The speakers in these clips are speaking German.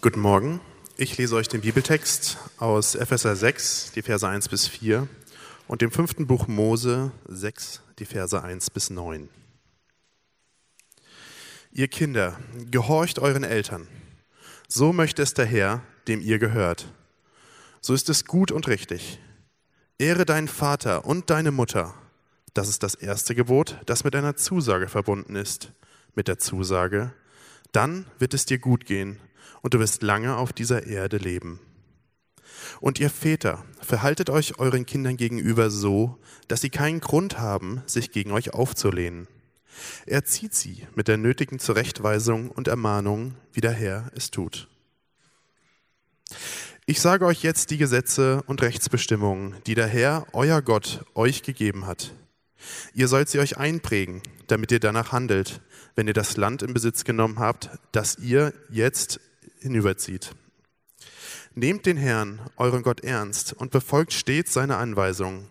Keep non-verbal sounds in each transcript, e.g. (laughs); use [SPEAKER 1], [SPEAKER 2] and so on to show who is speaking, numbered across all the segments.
[SPEAKER 1] Guten Morgen. Ich lese euch den Bibeltext aus Epheser 6, die Verse 1 bis 4 und dem fünften Buch Mose 6, die Verse 1 bis 9. Ihr Kinder, gehorcht euren Eltern. So möchte es der Herr, dem ihr gehört. So ist es gut und richtig. Ehre deinen Vater und deine Mutter. Das ist das erste Gebot, das mit einer Zusage verbunden ist. Mit der Zusage, dann wird es dir gut gehen und du wirst lange auf dieser Erde leben. Und ihr Väter, verhaltet euch euren Kindern gegenüber so, dass sie keinen Grund haben, sich gegen euch aufzulehnen. Erzieht sie mit der nötigen Zurechtweisung und Ermahnung, wie der Herr es tut. Ich sage euch jetzt die Gesetze und Rechtsbestimmungen, die der Herr, euer Gott, euch gegeben hat. Ihr sollt sie euch einprägen, damit ihr danach handelt, wenn ihr das Land in Besitz genommen habt, das ihr jetzt hinüberzieht. Nehmt den Herrn, euren Gott, ernst und befolgt stets seine Anweisungen,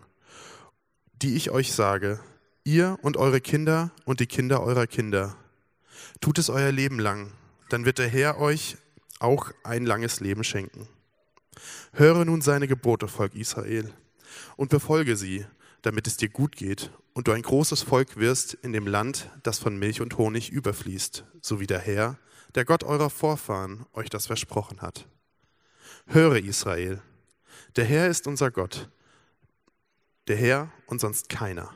[SPEAKER 1] die ich euch sage, ihr und eure Kinder und die Kinder eurer Kinder. Tut es euer Leben lang, dann wird der Herr euch auch ein langes Leben schenken. Höre nun seine Gebote, Volk Israel, und befolge sie, damit es dir gut geht und du ein großes Volk wirst in dem Land, das von Milch und Honig überfließt, so wie der Herr, der Gott eurer Vorfahren euch das versprochen hat. Höre Israel, der Herr ist unser Gott, der Herr und sonst keiner.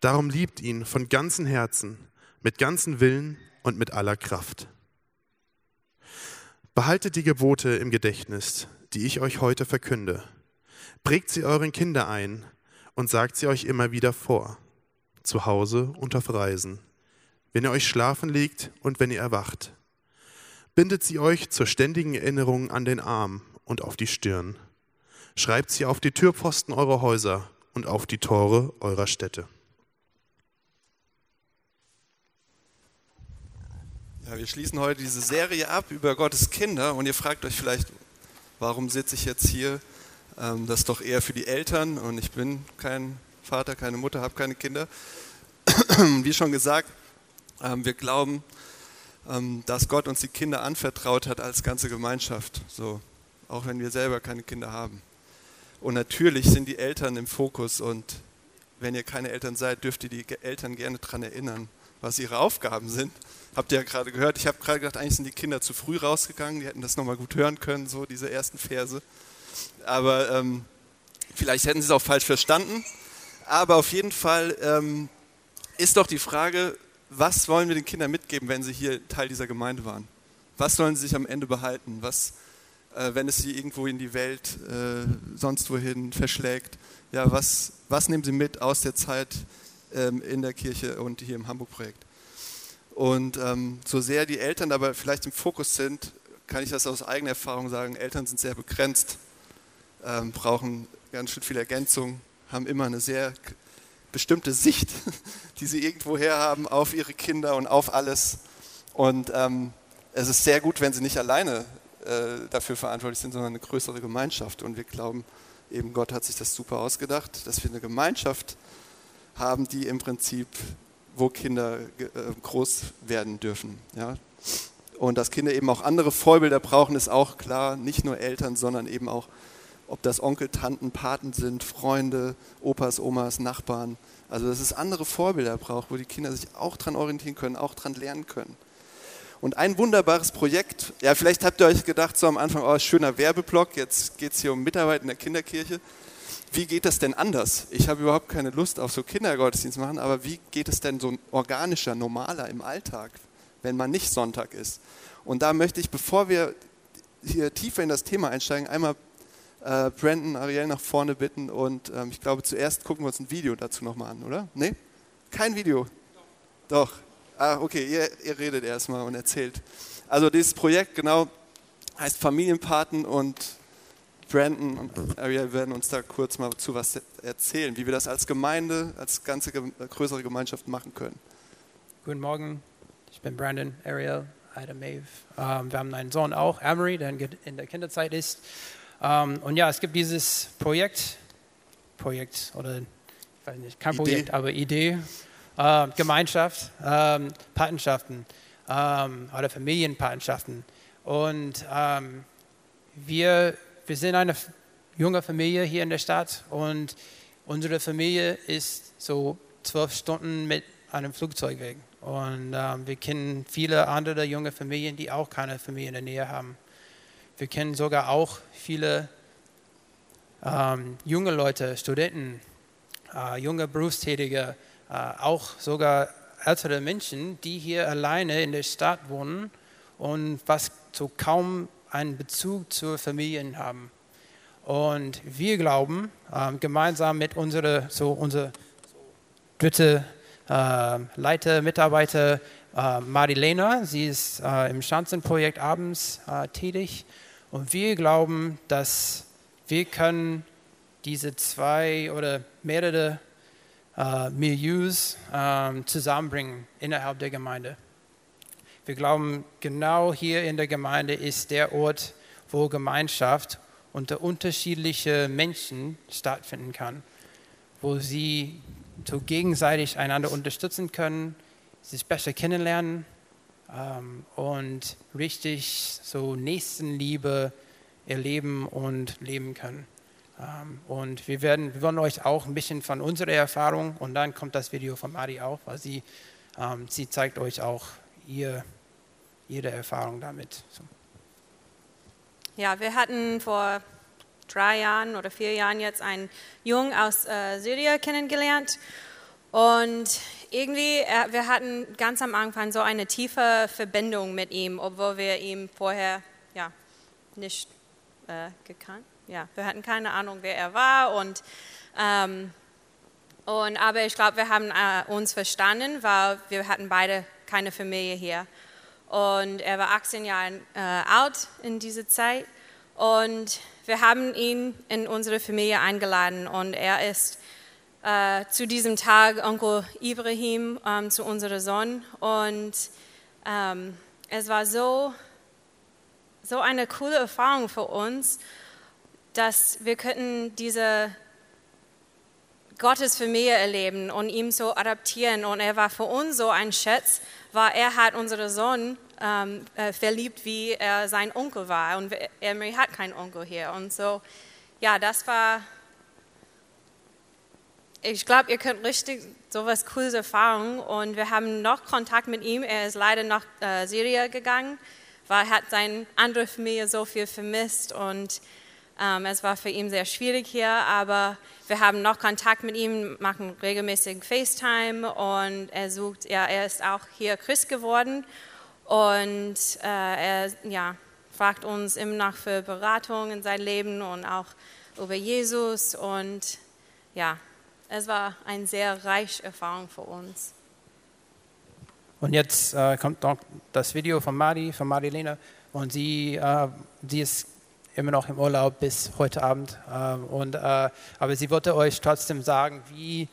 [SPEAKER 1] Darum liebt ihn von ganzem Herzen, mit ganzem Willen und mit aller Kraft. Behaltet die Gebote im Gedächtnis, die ich euch heute verkünde. Prägt sie euren Kinder ein und sagt sie euch immer wieder vor, zu Hause und auf Reisen wenn ihr euch schlafen legt und wenn ihr erwacht. Bindet sie euch zur ständigen Erinnerung an den Arm und auf die Stirn. Schreibt sie auf die Türpfosten eurer Häuser und auf die Tore eurer Städte.
[SPEAKER 2] Ja, wir schließen heute diese Serie ab über Gottes Kinder und ihr fragt euch vielleicht, warum sitze ich jetzt hier? Ähm, das ist doch eher für die Eltern und ich bin kein Vater, keine Mutter, habe keine Kinder. (clears throat) Wie schon gesagt, wir glauben, ähm, dass Gott uns die Kinder anvertraut hat als ganze Gemeinschaft, so, auch wenn wir selber keine Kinder haben. Und natürlich sind die Eltern im Fokus und wenn ihr keine Eltern seid, dürft ihr die Eltern gerne daran erinnern, was ihre Aufgaben sind. Habt ihr ja gerade gehört. Ich habe gerade gedacht, eigentlich sind die Kinder zu früh rausgegangen. Die hätten das nochmal gut hören können, so diese ersten Verse. Aber ähm, vielleicht hätten sie es auch falsch verstanden. Aber auf jeden Fall ähm, ist doch die Frage, was wollen wir den Kindern mitgeben, wenn sie hier Teil dieser Gemeinde waren? Was sollen sie sich am Ende behalten? Was, äh, wenn es sie irgendwo in die Welt, äh, sonst wohin verschlägt? Ja, was, was nehmen sie mit aus der Zeit ähm, in der Kirche und hier im Hamburg-Projekt? Und ähm, so sehr die Eltern aber vielleicht im Fokus sind, kann ich das aus eigener Erfahrung sagen, Eltern sind sehr begrenzt, ähm, brauchen ganz schön viel Ergänzung, haben immer eine sehr bestimmte Sicht, (laughs) die sie irgendwo her haben auf ihre Kinder und auf alles. Und ähm, es ist sehr gut, wenn sie nicht alleine äh, dafür verantwortlich sind, sondern eine größere Gemeinschaft. Und wir glauben, eben Gott hat sich das super ausgedacht, dass wir eine Gemeinschaft haben, die im Prinzip, wo Kinder äh, groß werden dürfen. Ja? Und dass Kinder eben auch andere Vorbilder brauchen, ist auch klar. Nicht nur Eltern, sondern eben auch ob das Onkel, Tanten, Paten sind, Freunde, Opas, Omas, Nachbarn. Also dass es andere Vorbilder braucht, wo die Kinder sich auch dran orientieren können, auch dran lernen können. Und ein wunderbares Projekt, ja vielleicht habt ihr euch gedacht so am Anfang, oh schöner Werbeblock, jetzt geht es hier um Mitarbeit in der Kinderkirche. Wie geht das denn anders? Ich habe überhaupt keine Lust auf so Kindergottesdienst machen, aber wie geht es denn so organischer, normaler im Alltag, wenn man nicht Sonntag ist? Und da möchte ich, bevor wir hier tiefer in das Thema einsteigen, einmal äh, Brandon, Ariel nach vorne bitten und ähm, ich glaube, zuerst gucken wir uns ein Video dazu nochmal an, oder? Nee? Kein Video? Doch. Ah, okay, ihr, ihr redet erstmal und erzählt. Also dieses Projekt genau heißt Familienpaten und Brandon und Ariel werden uns da kurz mal zu was erzählen, wie wir das als Gemeinde, als ganze größere Gemeinschaft machen können.
[SPEAKER 3] Guten Morgen, ich bin Brandon, Ariel, Ida Maeve. Ähm, wir haben einen Sohn auch, Amory, der in der Kinderzeit ist. Ähm, und ja, es gibt dieses Projekt, Projekt oder ich weiß nicht, kein Idee. Projekt, aber Idee, äh, Gemeinschaft, ähm, Patenschaften ähm, oder Familienpatenschaften. Und wir, wir sind eine junge Familie hier in der Stadt und unsere Familie ist so zwölf Stunden mit einem Flugzeug weg. Und ähm, wir kennen viele andere junge Familien, die auch keine Familie in der Nähe haben. Wir kennen sogar auch viele ähm, junge Leute, Studenten, äh, junge Berufstätige, äh, auch sogar ältere Menschen, die hier alleine in der Stadt wohnen und was so kaum einen Bezug zur Familie haben. Und wir glauben, äh, gemeinsam mit unserer so unser dritte äh, Leiter, Mitarbeiter äh, Marilena, sie ist äh, im Schanzenprojekt abends äh, tätig. Und wir glauben, dass wir können diese zwei oder mehrere äh, Milieus äh, zusammenbringen innerhalb der Gemeinde. Wir glauben, genau hier in der Gemeinde ist der Ort, wo Gemeinschaft unter unterschiedlichen Menschen stattfinden kann, wo sie so gegenseitig einander unterstützen können, sich besser kennenlernen ähm, und richtig so Nächstenliebe erleben und leben können. Ähm, und wir, werden, wir wollen euch auch ein bisschen von unserer Erfahrung und dann kommt das Video von Mari auch, weil sie, ähm, sie zeigt euch auch ihr, ihre Erfahrung damit. So.
[SPEAKER 4] Ja, wir hatten vor drei Jahren oder vier Jahren jetzt einen Jungen aus äh, Syrien kennengelernt. Und irgendwie, wir hatten ganz am Anfang so eine tiefe Verbindung mit ihm, obwohl wir ihn vorher ja, nicht äh, gekannt ja, wir hatten keine Ahnung, wer er war. Und, ähm, und, aber ich glaube, wir haben äh, uns verstanden, weil wir hatten beide keine Familie hier. Und er war 18 Jahre äh, alt in dieser Zeit. Und wir haben ihn in unsere Familie eingeladen. Und er ist äh, zu diesem Tag Onkel Ibrahim ähm, zu unserem Sohn. Und ähm, es war so, so eine coole Erfahrung für uns dass wir könnten diese Gottesfamilie erleben und ihm so adaptieren. Und er war für uns so ein Schätz, weil er hat unseren Sohn ähm, äh, verliebt, wie er sein Onkel war. Und Emery hat keinen Onkel hier. Und so, ja, das war, ich glaube, ihr könnt richtig so was Cooles erfahren. Und wir haben noch Kontakt mit ihm. Er ist leider nach äh, Syrien gegangen, weil er hat seine andere Familie so viel vermisst. Und ähm, es war für ihn sehr schwierig hier, aber wir haben noch Kontakt mit ihm, machen regelmäßig FaceTime und er sucht, ja, er ist auch hier Christ geworden und äh, er ja, fragt uns immer noch für Beratung in sein Leben und auch über Jesus und ja, es war eine sehr reiche Erfahrung für uns.
[SPEAKER 3] Und jetzt äh, kommt noch das Video von Mari, von Marilena und sie, äh, sie ist immer noch im Urlaub bis heute Abend. Ähm, und, äh, aber sie wollte euch trotzdem sagen, wie,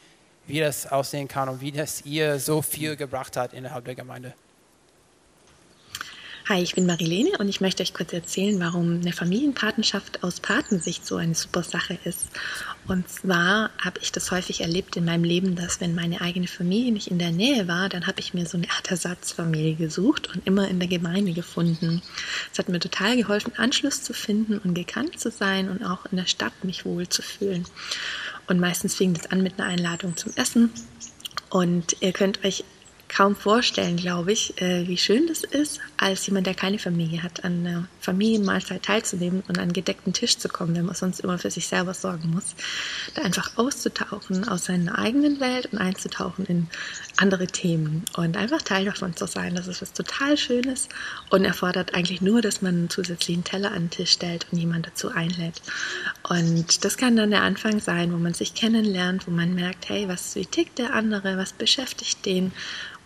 [SPEAKER 3] wie das aussehen kann und wie das ihr so viel gebracht hat innerhalb der Gemeinde.
[SPEAKER 5] Hi, ich bin Marilene und ich möchte euch kurz erzählen, warum eine Familienpatenschaft aus Patensicht so eine super Sache ist. Und zwar habe ich das häufig erlebt in meinem Leben, dass wenn meine eigene Familie nicht in der Nähe war, dann habe ich mir so eine Art Ersatzfamilie gesucht und immer in der Gemeinde gefunden. Es hat mir total geholfen, Anschluss zu finden und gekannt zu sein und auch in der Stadt mich wohl zu fühlen. Und meistens fing das an mit einer Einladung zum Essen. Und ihr könnt euch kaum vorstellen, glaube ich, äh, wie schön das ist, als jemand, der keine Familie hat, an einer Familienmahlzeit teilzunehmen und an gedeckten Tisch zu kommen, wenn man sonst immer für sich selber sorgen muss. Da einfach auszutauchen aus seiner eigenen Welt und einzutauchen in andere Themen und einfach Teil davon zu sein. Das ist was total Schönes und erfordert eigentlich nur, dass man einen zusätzlichen Teller an den Tisch stellt und jemand dazu einlädt. Und das kann dann der Anfang sein, wo man sich kennenlernt, wo man merkt, hey, was, wie tickt der andere, was beschäftigt den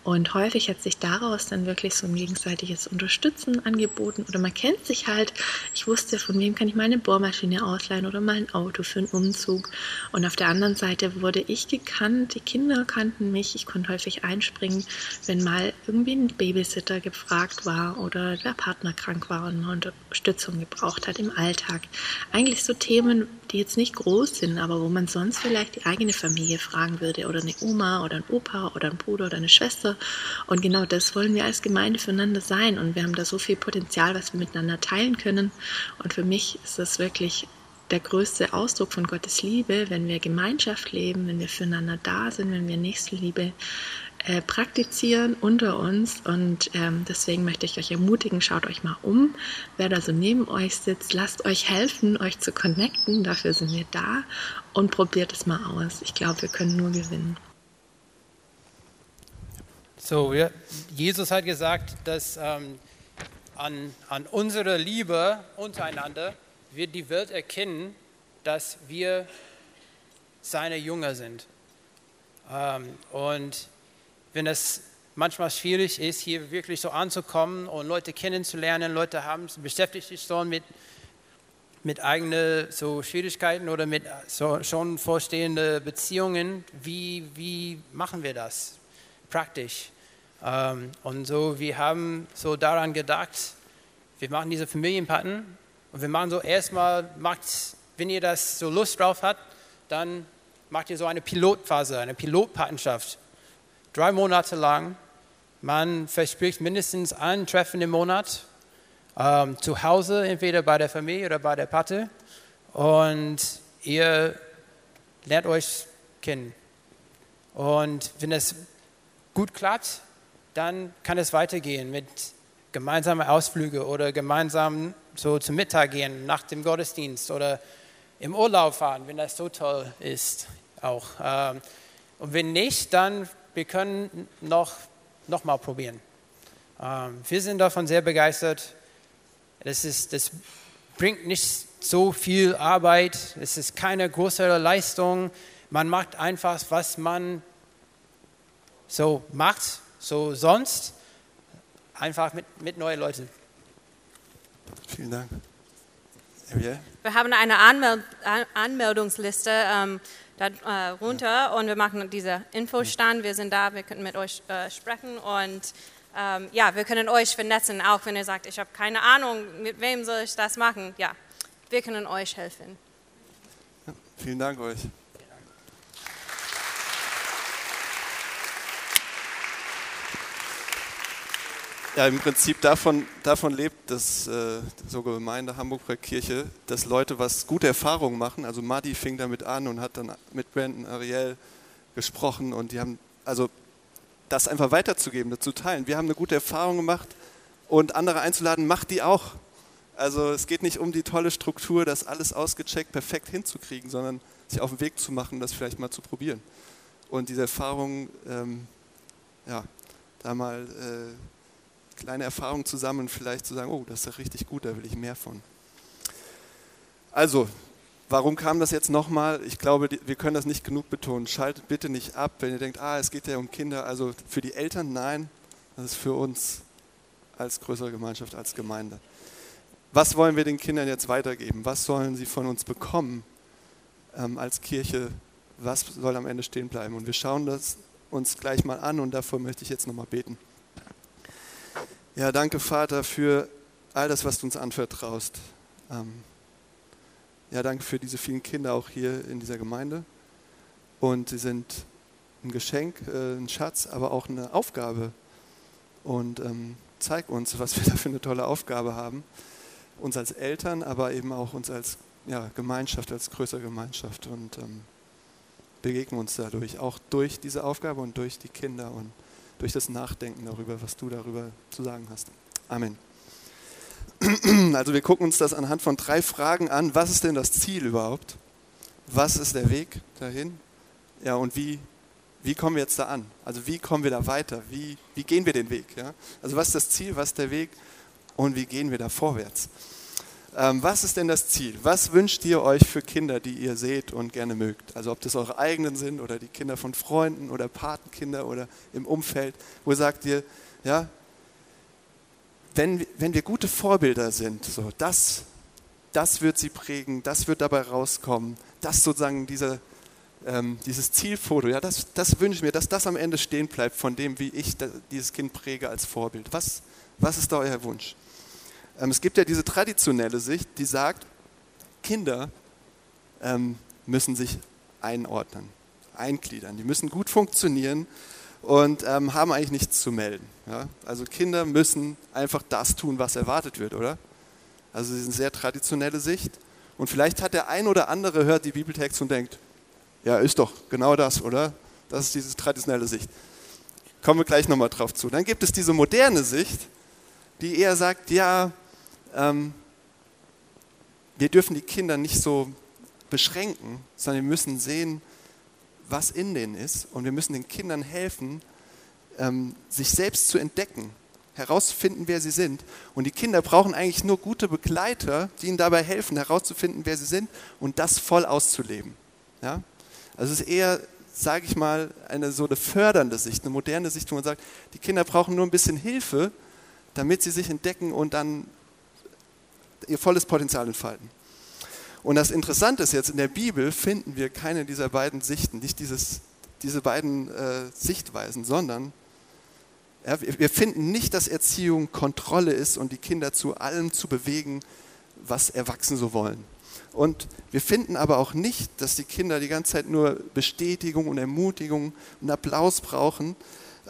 [SPEAKER 5] und häufig hat sich daraus dann wirklich so ein gegenseitiges Unterstützen angeboten oder man kennt sich halt. Ich wusste, von wem kann ich meine Bohrmaschine ausleihen oder mal ein Auto für einen Umzug. Und auf der anderen Seite wurde ich gekannt, die Kinder kannten mich, ich konnte häufig einspringen, wenn mal irgendwie ein Babysitter gefragt war oder der Partner krank war und Unterstützung gebraucht hat im Alltag. Eigentlich so Themen, die jetzt nicht groß sind, aber wo man sonst vielleicht die eigene Familie fragen würde oder eine Oma oder ein Opa oder ein Bruder oder eine Schwester. Und genau das wollen wir als Gemeinde füreinander sein. Und wir haben da so viel Potenzial, was wir miteinander teilen können. Und für mich ist das wirklich der größte Ausdruck von Gottes Liebe, wenn wir Gemeinschaft leben, wenn wir füreinander da sind, wenn wir Nächstenliebe äh, praktizieren unter uns. Und ähm, deswegen möchte ich euch ermutigen, schaut euch mal um, wer da so neben euch sitzt. Lasst euch helfen, euch zu connecten. Dafür sind wir da. Und probiert es mal aus. Ich glaube, wir können nur gewinnen.
[SPEAKER 3] So, wir, Jesus hat gesagt, dass ähm, an, an unserer Liebe untereinander wird die Welt erkennen, dass wir seine Jünger sind. Ähm, und wenn es manchmal schwierig ist, hier wirklich so anzukommen und Leute kennenzulernen, Leute haben beschäftigt sich schon mit, mit eigenen so Schwierigkeiten oder mit so schon vorstehenden Beziehungen. Wie, wie machen wir das praktisch? Ähm, und so, wir haben so daran gedacht, wir machen diese Familienpaten und wir machen so erstmal, macht, wenn ihr das so Lust drauf habt, dann macht ihr so eine Pilotphase, eine Pilotpatenschaft drei Monate lang. Man verspricht mindestens ein Treffen im Monat, ähm, zu Hause, entweder bei der Familie oder bei der Pate. Und ihr lernt euch kennen. Und wenn es gut klappt, dann kann es weitergehen mit gemeinsamen Ausflügen oder gemeinsam so zum Mittag gehen nach dem Gottesdienst oder im Urlaub fahren, wenn das so toll ist auch. Ähm, und wenn nicht, dann wir können noch, noch mal probieren. Ähm, wir sind davon sehr begeistert. Das, ist, das bringt nicht so viel Arbeit, es ist keine größere Leistung. Man macht einfach, was man so macht, so sonst, einfach mit, mit neuen Leuten.
[SPEAKER 2] Vielen Dank.
[SPEAKER 4] Wir haben eine Anmeld Anmeldungsliste. Da, äh, runter und wir machen diese Infostand. Wir sind da, wir können mit euch äh, sprechen und ähm, ja, wir können euch vernetzen, auch wenn ihr sagt, ich habe keine Ahnung, mit wem soll ich das machen. Ja, wir können euch helfen.
[SPEAKER 2] Ja, vielen Dank euch. Ja, im Prinzip davon, davon lebt das äh, so Gemeinde Hamburger Kirche, dass Leute was gute Erfahrungen machen. Also Madi fing damit an und hat dann mit Brandon Ariel gesprochen und die haben, also das einfach weiterzugeben, das zu teilen. Wir haben eine gute Erfahrung gemacht und andere einzuladen, macht die auch. Also es geht nicht um die tolle Struktur, das alles ausgecheckt, perfekt hinzukriegen, sondern sich auf den Weg zu machen, das vielleicht mal zu probieren. Und diese Erfahrung, ähm, ja, da mal... Äh, kleine Erfahrungen zusammen und vielleicht zu sagen, oh, das ist ja richtig gut, da will ich mehr von. Also, warum kam das jetzt nochmal? Ich glaube, wir können das nicht genug betonen. Schaltet bitte nicht ab, wenn ihr denkt, ah, es geht ja um Kinder. Also für die Eltern, nein, das ist für uns als größere Gemeinschaft, als Gemeinde. Was wollen wir den Kindern jetzt weitergeben? Was sollen sie von uns bekommen ähm, als Kirche? Was soll am Ende stehen bleiben? Und wir schauen das uns gleich mal an und davor möchte ich jetzt nochmal beten. Ja, danke Vater für all das, was du uns anvertraust. Ähm, ja, danke für diese vielen Kinder auch hier in dieser Gemeinde. Und sie sind ein Geschenk, äh, ein Schatz, aber auch eine Aufgabe. Und ähm, zeig uns, was wir (laughs) da für eine tolle Aufgabe haben. Uns als Eltern, aber eben auch uns als ja, Gemeinschaft, als größere Gemeinschaft. Und ähm, begegnen uns dadurch, auch durch diese Aufgabe und durch die Kinder. Und durch das Nachdenken darüber, was du darüber zu sagen hast. Amen. (clears throat) Also wir gucken uns das anhand von drei Fragen an. Was ist denn das Ziel überhaupt? Was ist der Weg dahin? Ja, und wie, wie kommen wir jetzt da an? Also wie kommen wir da weiter? Wie, wie gehen wir den Weg? Ja? Also was ist das Ziel, was ist der Weg und wie gehen wir da vorwärts? Ähm, was ist denn das Ziel? Was wünscht ihr euch für Kinder, die ihr seht und gerne mögt? Also ob das eure eigenen sind oder die Kinder von Freunden oder Patenkinder oder im Umfeld. Wo sagt ihr, ja, wenn, wenn wir gute Vorbilder sind, so, das, das wird sie prägen, das wird dabei rauskommen, das sozusagen dieser, ähm, dieses Zielfoto, ja, das, das wünsche ich mir, dass das am Ende stehen bleibt von dem, wie ich da, dieses Kind präge als Vorbild. Was, was ist da euer Wunsch? Ähm, es gibt ja diese traditionelle Sicht, die sagt, Kinder ähm, müssen sich einordnen, eingliedern. Die müssen gut funktionieren und ähm, haben eigentlich nichts zu melden. Also Kinder müssen einfach das tun, was erwartet wird, oder? Also das ist eine sehr traditionelle Sicht. Und vielleicht hat der ein oder andere hört die Bibeltext und denkt, ja, ist doch genau das, oder? Das ist diese traditionelle Sicht. Kommen wir gleich nochmal drauf zu. Dann gibt es diese moderne Sicht, die eher sagt, ja, wir dürfen die Kinder nicht so beschränken, sondern wir müssen sehen, was in denen ist. Und wir müssen den Kindern helfen, ähm, sich selbst zu entdecken, herauszufinden, wer sie sind. Und die Kinder brauchen eigentlich nur gute Begleiter, die ihnen dabei helfen, herauszufinden, wer sie sind und das voll auszuleben. Ja? Also es ist eher, sage ich mal, eine so eine fördernde Sicht, eine moderne Sicht, wo man sagt, die Kinder brauchen nur ein bisschen Hilfe, damit sie sich entdecken und dann ihr volles Potenzial entfalten. Und das Interessante ist jetzt, in der Bibel finden wir keine dieser beiden Sichten, nicht dieses, diese beiden äh, Sichtweisen, sondern ja, wir finden nicht, dass Erziehung Kontrolle ist und die Kinder zu allem zu bewegen, was Erwachsene so wollen. Und wir finden aber auch nicht, dass die Kinder die ganze Zeit nur Bestätigung und Ermutigung und Applaus brauchen,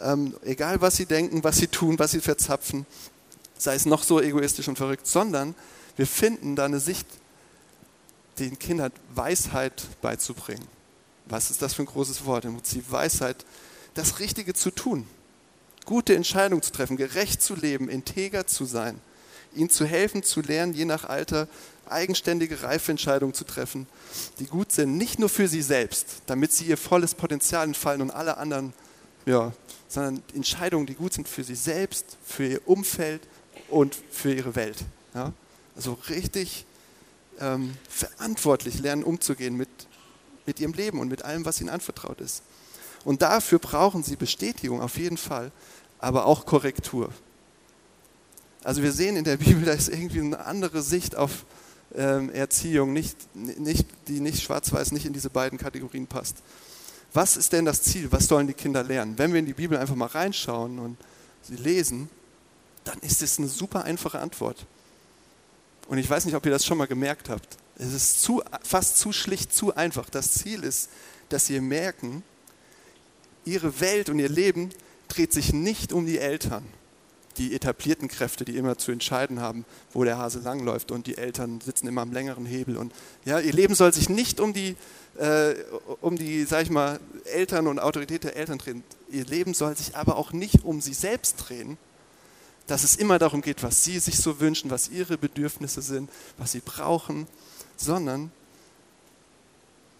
[SPEAKER 2] ähm, egal was sie denken, was sie tun, was sie verzapfen, sei es noch so egoistisch und verrückt, sondern wir finden da eine Sicht, den Kindern Weisheit beizubringen. Was ist das für ein großes Wort? Im Prinzip Weisheit, das Richtige zu tun, gute Entscheidungen zu treffen, gerecht zu leben, integer zu sein, ihnen zu helfen, zu lernen, je nach Alter eigenständige, reife Entscheidungen zu treffen, die gut sind, nicht nur für sie selbst, damit sie ihr volles Potenzial entfallen und alle anderen, ja, sondern Entscheidungen, die gut sind für sie selbst, für ihr Umfeld und für ihre Welt. Ja? Also richtig ähm, verantwortlich lernen, umzugehen mit, mit ihrem Leben und mit allem, was ihnen anvertraut ist. Und dafür brauchen sie Bestätigung auf jeden Fall, aber auch Korrektur. Also wir sehen in der (laughs) Bibel, da ist irgendwie eine andere Sicht auf ähm, Erziehung, nicht, nicht, die nicht schwarz-weiß, nicht in diese beiden Kategorien passt. Was ist denn das Ziel? Was sollen die Kinder lernen? Wenn wir in die Bibel einfach mal reinschauen und sie lesen, dann ist es eine super einfache Antwort. Und ich weiß nicht, ob ihr das schon mal gemerkt habt. Es ist zu, fast zu schlicht, zu einfach. Das Ziel ist, dass sie merken, ihre Welt und ihr Leben dreht sich nicht um die Eltern, die etablierten Kräfte, die immer zu entscheiden haben, wo der Hase langläuft und die Eltern sitzen immer am längeren Hebel. Und ja, ihr Leben soll sich nicht um die, äh, um die, sag ich mal, Eltern und Autorität der Eltern drehen. Ihr Leben soll sich aber auch nicht um sie selbst drehen, dass es immer darum geht, was sie sich so wünschen, was ihre Bedürfnisse sind, was sie brauchen, sondern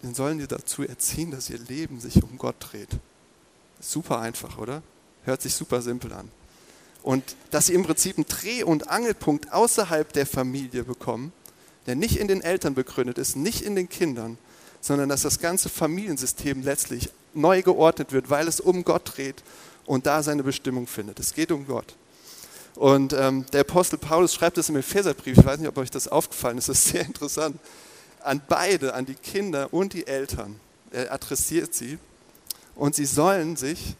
[SPEAKER 2] dann sollen sie dazu erziehen, dass ihr Leben sich um Gott dreht. Super einfach, oder? Hört sich super simpel an. Und dass sie im Prinzip einen Dreh- und Angelpunkt außerhalb der Familie bekommen, der nicht in den Eltern begründet ist, nicht in den Kindern, sondern dass das ganze Familiensystem letztlich neu geordnet wird, weil es um Gott dreht und da seine Bestimmung findet. Es geht um Gott. Und ähm, der Apostel Paulus schreibt es im Epheserbrief, ich weiß nicht, ob euch das aufgefallen ist, das ist sehr (laughs) interessant, an beide, an die Kinder und die Eltern. Er adressiert sie und sie sollen sich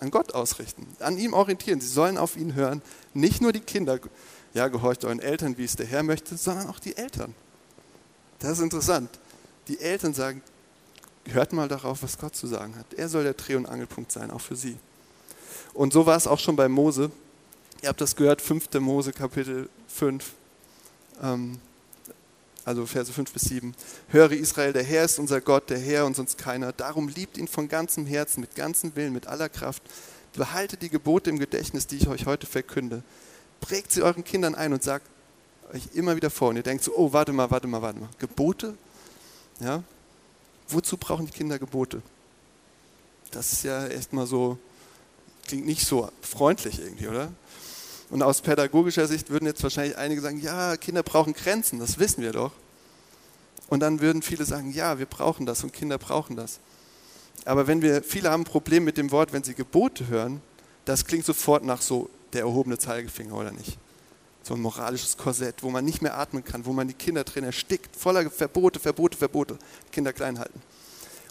[SPEAKER 2] an Gott ausrichten, an ihm orientieren. Sie sollen auf ihn hören. Nicht nur die Kinder, ja, gehorcht euren Eltern, wie es der Herr möchte, sondern auch die Eltern. Das ist interessant. Die Eltern sagen, hört mal darauf, was Gott zu sagen hat. Er soll der Dreh- und Angelpunkt sein, auch für sie. Und so war es auch schon bei Mose. Ihr habt das gehört, 5. Mose Kapitel 5, ähm, also Verse 5 bis 7. Höre Israel, der Herr ist unser Gott, der Herr und sonst keiner. Darum liebt ihn von ganzem Herzen, mit ganzem Willen, mit aller Kraft. Behaltet die Gebote im Gedächtnis, die ich euch heute verkünde. Prägt sie euren Kindern ein und sagt euch immer wieder vor. Und ihr denkt so, oh, warte mal, warte mal, warte mal. Gebote? Ja? Wozu brauchen die Kinder Gebote? Das ist ja echt mal so, klingt nicht so freundlich irgendwie, oder? Und aus pädagogischer Sicht würden jetzt wahrscheinlich einige sagen, ja, Kinder brauchen Grenzen, das wissen wir doch. Und dann würden viele sagen, ja, wir brauchen das und Kinder brauchen das. Aber wenn wir, viele haben ein Problem mit dem Wort, wenn sie Gebote hören, das klingt sofort nach so der erhobene Zeigefinger, oder nicht? So ein moralisches Korsett, wo man nicht mehr atmen kann, wo man die Kinder drin erstickt, voller Verbote, Verbote, Verbote, Kinder klein halten.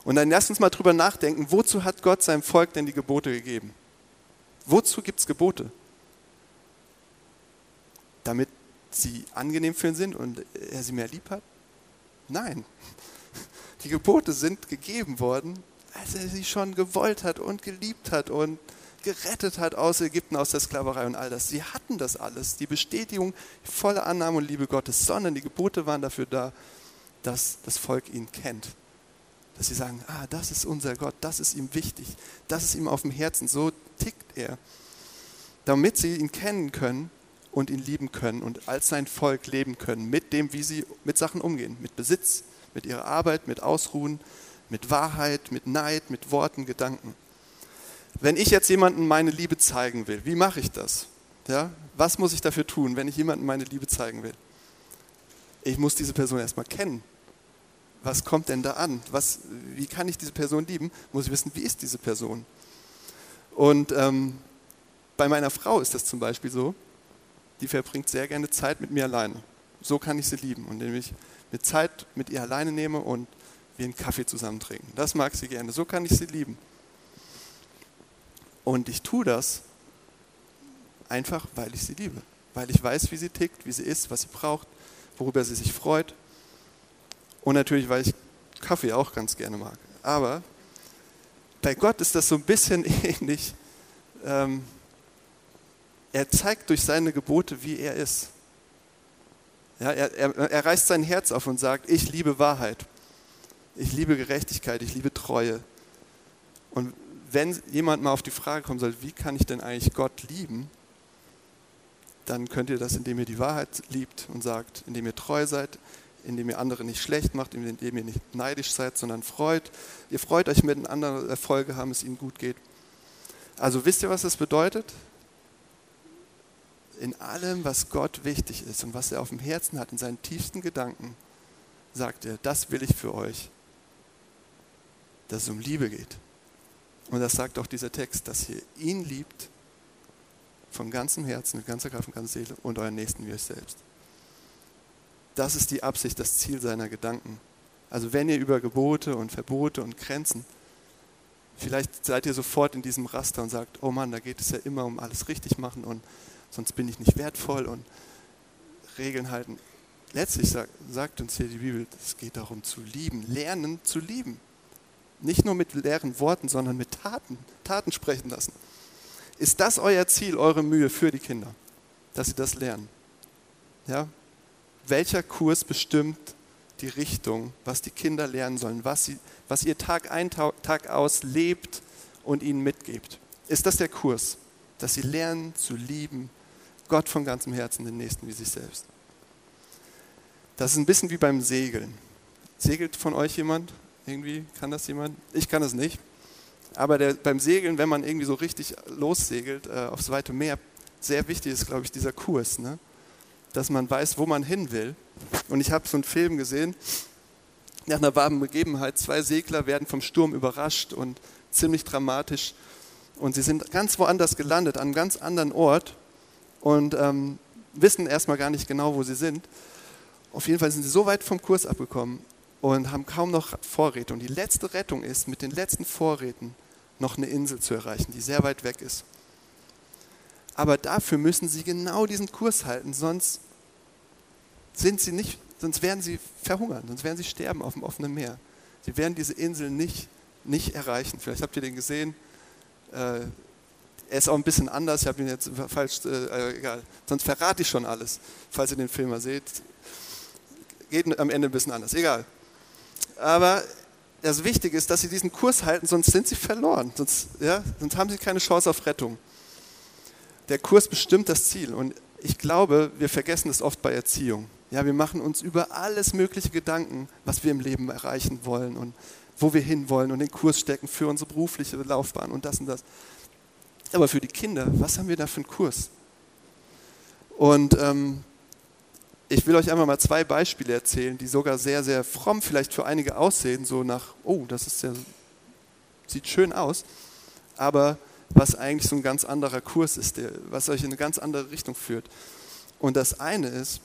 [SPEAKER 2] Und dann lasst uns mal drüber nachdenken, wozu hat Gott seinem Volk denn die Gebote gegeben? Wozu gibt es Gebote? Damit sie angenehm für ihn sind und er sie mehr lieb hat? Nein. (laughs) Die Gebote sind gegeben worden, als er sie schon gewollt hat und geliebt hat und gerettet hat aus Ägypten, aus der Sklaverei und all das. Sie hatten das alles, die Bestätigung, die volle Annahme und Liebe Gottes, sondern die Gebote waren dafür da, dass das Volk ihn kennt. Dass sie sagen, ah, das ist unser Gott, das ist ihm wichtig, das ist ihm auf dem Herzen, so tickt er. Damit sie ihn kennen können und ihn lieben können und als sein Volk leben können, mit dem, wie sie mit Sachen umgehen, mit Besitz, mit ihrer Arbeit, mit Ausruhen, mit Wahrheit, mit Neid, mit Worten, Gedanken. Wenn ich jetzt jemandem meine Liebe zeigen will, wie mache ich das? Ja? Was muss ich dafür tun, wenn ich jemandem meine Liebe zeigen will? Ich muss diese Person erstmal kennen. Was kommt denn da an? Was, wie kann ich diese Person lieben? Muss ich wissen, wie ist diese Person? Und ähm, bei meiner Frau ist das zum Beispiel so, die verbringt sehr gerne Zeit mit mir alleine. So kann ich sie lieben, indem ich mir Zeit mit ihr alleine nehme und wir einen Kaffee zusammen trinken. Das mag sie gerne. So kann ich sie lieben. Und ich tue das einfach, weil ich sie liebe. Weil ich weiß, wie sie tickt, wie sie ist, was sie braucht, worüber sie sich freut. Und natürlich, weil ich Kaffee auch ganz gerne mag. Aber bei Gott ist das so ein bisschen (laughs) ähnlich. Ähm, er zeigt durch seine Gebote, wie er ist. Ja, er, er, er reißt sein Herz auf und sagt, ich liebe Wahrheit. Ich liebe Gerechtigkeit, ich liebe Treue. Und wenn jemand mal auf die Frage kommen soll, wie kann ich denn eigentlich Gott lieben, dann könnt ihr das, indem ihr die Wahrheit liebt und sagt, indem ihr treu seid, indem ihr andere nicht schlecht macht, indem ihr nicht neidisch seid, sondern freut. Ihr freut euch, wenn andere Erfolge haben, es ihnen gut geht. Also wisst ihr, was das bedeutet? In allem, was Gott wichtig ist und was er auf dem Herzen hat, in seinen tiefsten Gedanken, sagt er, das will ich für euch dass es um Liebe geht. Und das sagt auch dieser Text, dass ihr ihn liebt von ganzem Herzen, mit ganzer Kraft und ganzer Seele und euren Nächsten wie euch selbst. Das ist die Absicht, das Ziel seiner Gedanken. Also wenn ihr über Gebote und Verbote und Grenzen, vielleicht seid ihr sofort in diesem Raster und sagt, oh Mann, da geht es ja immer um alles richtig machen und sonst bin ich nicht wertvoll und Regeln halten. Letztlich sagt, sagt uns hier die Bibel, es geht darum zu lieben, lernen zu lieben. Nicht nur mit leeren Worten, sondern mit Taten. Taten sprechen lassen. Ist das euer Ziel, eure Mühe für die Kinder? Dass sie das lernen? Ja? Welcher Kurs bestimmt die Richtung, was die Kinder lernen sollen, was, sie, was ihr Tag ein, Tag aus lebt und ihnen mitgebt? Ist das der Kurs, dass sie lernen zu lieben, Gott von ganzem Herzen, den Nächsten wie sich selbst? Das ist ein bisschen wie beim Segeln. Segelt von euch jemand? Irgendwie kann das jemand? Ich kann es nicht. Aber der, beim Segeln, wenn man irgendwie so richtig lossegelt äh, aufs weite Meer, sehr wichtig ist, glaube ich, dieser Kurs, ne? dass man weiß, wo man hin will. Und ich habe so einen Film gesehen, nach einer warmen Begebenheit, zwei Segler werden vom Sturm überrascht und ziemlich dramatisch. Und sie sind ganz woanders gelandet, an einem ganz anderen Ort und ähm, wissen erstmal gar nicht genau, wo sie sind. Auf jeden Fall sind sie so weit vom Kurs abgekommen und haben kaum noch Vorräte. Und die letzte Rettung ist, mit den letzten Vorräten noch eine Insel zu erreichen, die sehr weit weg ist. Aber dafür müssen sie genau diesen Kurs halten, sonst sind sie nicht, sonst werden sie verhungern, sonst werden sie sterben auf dem offenen Meer. Sie werden diese Insel nicht, nicht erreichen. Vielleicht habt ihr den gesehen. Äh, er ist auch ein bisschen anders. Ich habe ihn jetzt falsch, äh, egal. Sonst verrate ich schon alles, falls ihr den Film mal seht. Geht am Ende ein bisschen anders. Egal. Aber das Wichtige ist, dass sie diesen Kurs halten, sonst sind sie verloren. Sonst, ja, sonst haben sie keine Chance auf Rettung. Der Kurs bestimmt das Ziel. Und ich glaube, wir vergessen es oft bei Erziehung. Ja, wir machen uns über alles mögliche Gedanken, was wir im Leben erreichen wollen und wo wir hinwollen und den Kurs stecken für unsere berufliche Laufbahn und das und das. Aber für die Kinder, was haben wir da für einen Kurs? Und ähm, ich will euch einmal mal zwei Beispiele erzählen, die sogar sehr, sehr fromm vielleicht für einige aussehen, so nach, oh, das ist ja, sieht schön aus, aber was eigentlich so ein ganz anderer Kurs ist, der, was euch in eine ganz andere Richtung führt. Und das eine ist,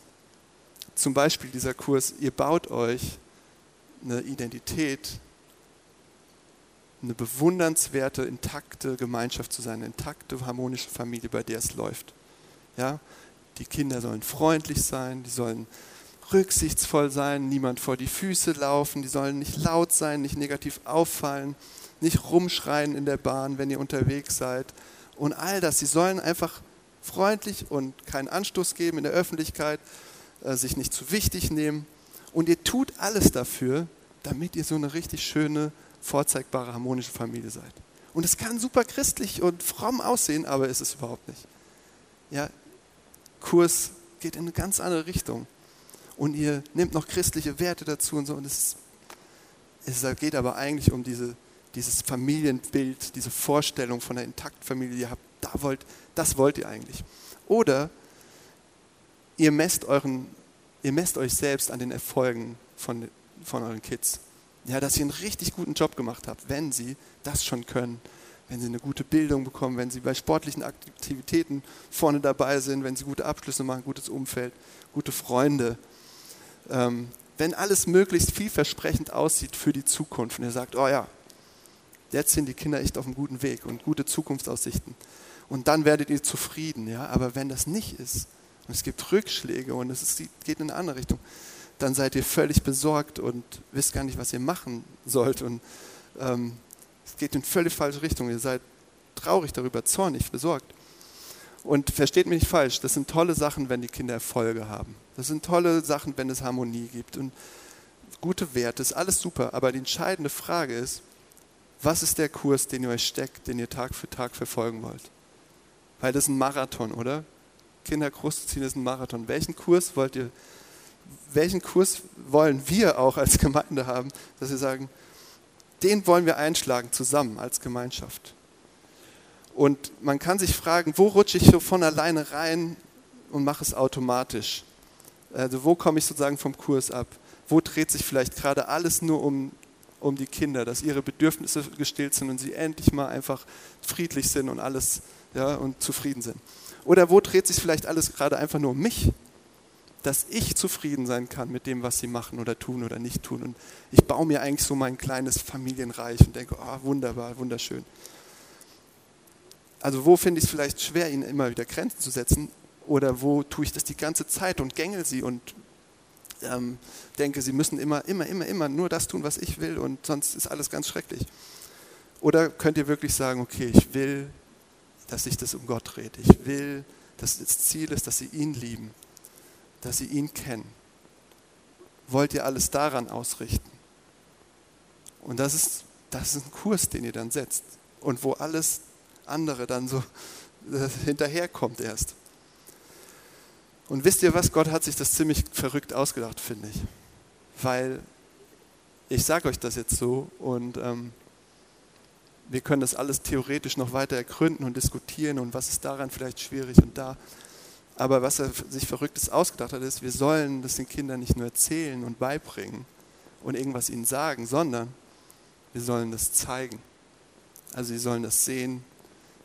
[SPEAKER 2] zum Beispiel dieser Kurs, ihr baut euch eine Identität, eine bewundernswerte, intakte Gemeinschaft zu sein, eine intakte, harmonische Familie, bei der es läuft. Ja? Die Kinder sollen freundlich sein, die sollen rücksichtsvoll sein, niemand vor die Füße laufen, die sollen nicht laut sein, nicht negativ auffallen, nicht rumschreien in der Bahn, wenn ihr unterwegs seid und all das. Sie sollen einfach freundlich und keinen Anstoß geben in der Öffentlichkeit, äh, sich nicht zu wichtig nehmen. Und ihr tut alles dafür, damit ihr so eine richtig schöne, vorzeigbare, harmonische Familie seid. Und es kann super christlich und fromm aussehen, aber ist es überhaupt nicht. Ja, Kurs geht in eine ganz andere Richtung. Und ihr nehmt noch christliche Werte dazu und so. Und es, es geht aber eigentlich um diese, dieses Familienbild, diese Vorstellung von einer intakten Familie, die ihr habt. Da wollt, das wollt ihr eigentlich. Oder ihr messt, euren, ihr messt euch selbst an den Erfolgen von, von euren Kids. Ja, dass ihr einen richtig guten Job gemacht habt, wenn sie das schon können, wenn sie eine gute Bildung bekommen, wenn sie bei sportlichen Aktivitäten vorne dabei sind, wenn sie gute Abschlüsse machen, gutes Umfeld, gute Freunde. Ähm, wenn alles möglichst vielversprechend aussieht für die Zukunft und ihr sagt, oh ja, jetzt sind die Kinder echt auf einem guten Weg und gute Zukunftsaussichten. Und dann werdet ihr zufrieden. Ja? Aber wenn das nicht ist, und es gibt Rückschläge und es geht in eine andere Richtung, dann seid ihr völlig besorgt und wisst gar nicht, was ihr machen sollt. Und ähm, es geht in völlig falsche Richtung. Ihr seid traurig darüber, zornig, besorgt. Und versteht mich nicht falsch, das sind tolle Sachen, wenn die Kinder Erfolge haben. Das sind tolle Sachen, wenn es Harmonie gibt und gute Werte, ist alles super. Aber die entscheidende Frage ist, was ist der Kurs, den ihr euch steckt, den ihr Tag für Tag verfolgen wollt? Weil das ist ein Marathon, oder? Kinder großzuziehen ist ein Marathon. Welchen Kurs wollt ihr, welchen Kurs wollen wir auch als Gemeinde haben, dass wir sagen, den wollen wir einschlagen zusammen als Gemeinschaft. Und man kann sich fragen, wo rutsche ich so von alleine rein und mache es automatisch? Also wo komme ich sozusagen vom Kurs ab? Wo dreht sich vielleicht gerade alles nur um, um die Kinder, dass ihre Bedürfnisse gestillt sind und sie endlich mal einfach friedlich sind und alles ja, und zufrieden sind? Oder wo dreht sich vielleicht alles gerade einfach nur um mich? Dass ich zufrieden sein kann mit dem, was sie machen oder tun oder nicht tun. Und ich baue mir eigentlich so mein kleines Familienreich und denke, oh, wunderbar, wunderschön. Also wo finde ich es vielleicht schwer, ihnen immer wieder Grenzen zu setzen? Oder wo tue ich das die ganze Zeit und gängel sie und ähm, denke, sie müssen immer, immer, immer, immer nur das tun, was ich will und sonst ist alles ganz schrecklich. Oder könnt ihr wirklich sagen, okay, ich will dass sich das um Gott dreht. Ich will, dass das Ziel ist, dass sie ihn lieben, dass sie ihn kennen. Wollt ihr alles daran ausrichten? Und das ist, das ist ein Kurs, den ihr dann setzt und wo alles andere dann so (laughs) hinterherkommt erst. Und wisst ihr was? Gott hat sich das ziemlich verrückt ausgedacht, finde ich. Weil ich sage euch das jetzt so und ähm, wir können das alles theoretisch noch weiter ergründen und diskutieren und was ist daran vielleicht schwierig und da. Aber was er sich Verrücktes ausgedacht hat, ist, wir sollen das den Kindern nicht nur erzählen und beibringen und irgendwas ihnen sagen, sondern wir sollen das zeigen. Also sie sollen das sehen,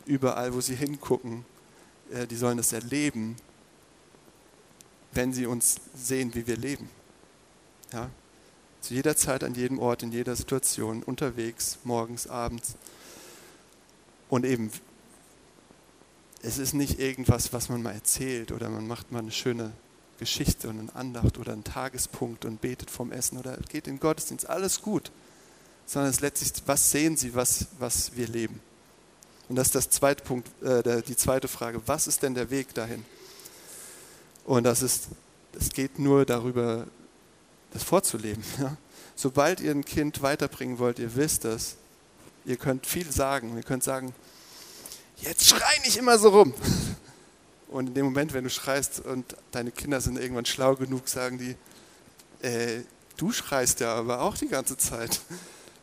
[SPEAKER 2] überall, wo sie hingucken. Äh, die sollen das erleben, wenn sie uns sehen, wie wir leben. Ja? Zu jeder Zeit, an jedem Ort, in jeder Situation, unterwegs, morgens, abends. Und eben, es ist nicht irgendwas, was man mal erzählt oder man macht mal eine schöne Geschichte und eine Andacht oder einen Tagespunkt und betet vom Essen oder geht in den Gottesdienst, alles gut. Sondern es ist letztlich, was sehen Sie, was, was wir leben? Und das ist das zweite Punkt, äh, die zweite Frage. Was ist denn der Weg dahin? Und das ist, es geht nur darüber, das vorzuleben. (laughs) Ja? Sobald ihr ein Kind weiterbringen wollt, ihr wisst das, Ihr könnt viel sagen. Ihr könnt sagen, jetzt schrei nicht immer so rum. (laughs) Und in dem Moment, wenn du schreist und deine Kinder sind irgendwann schlau genug, sagen die, äh, du schreist ja aber auch die ganze Zeit.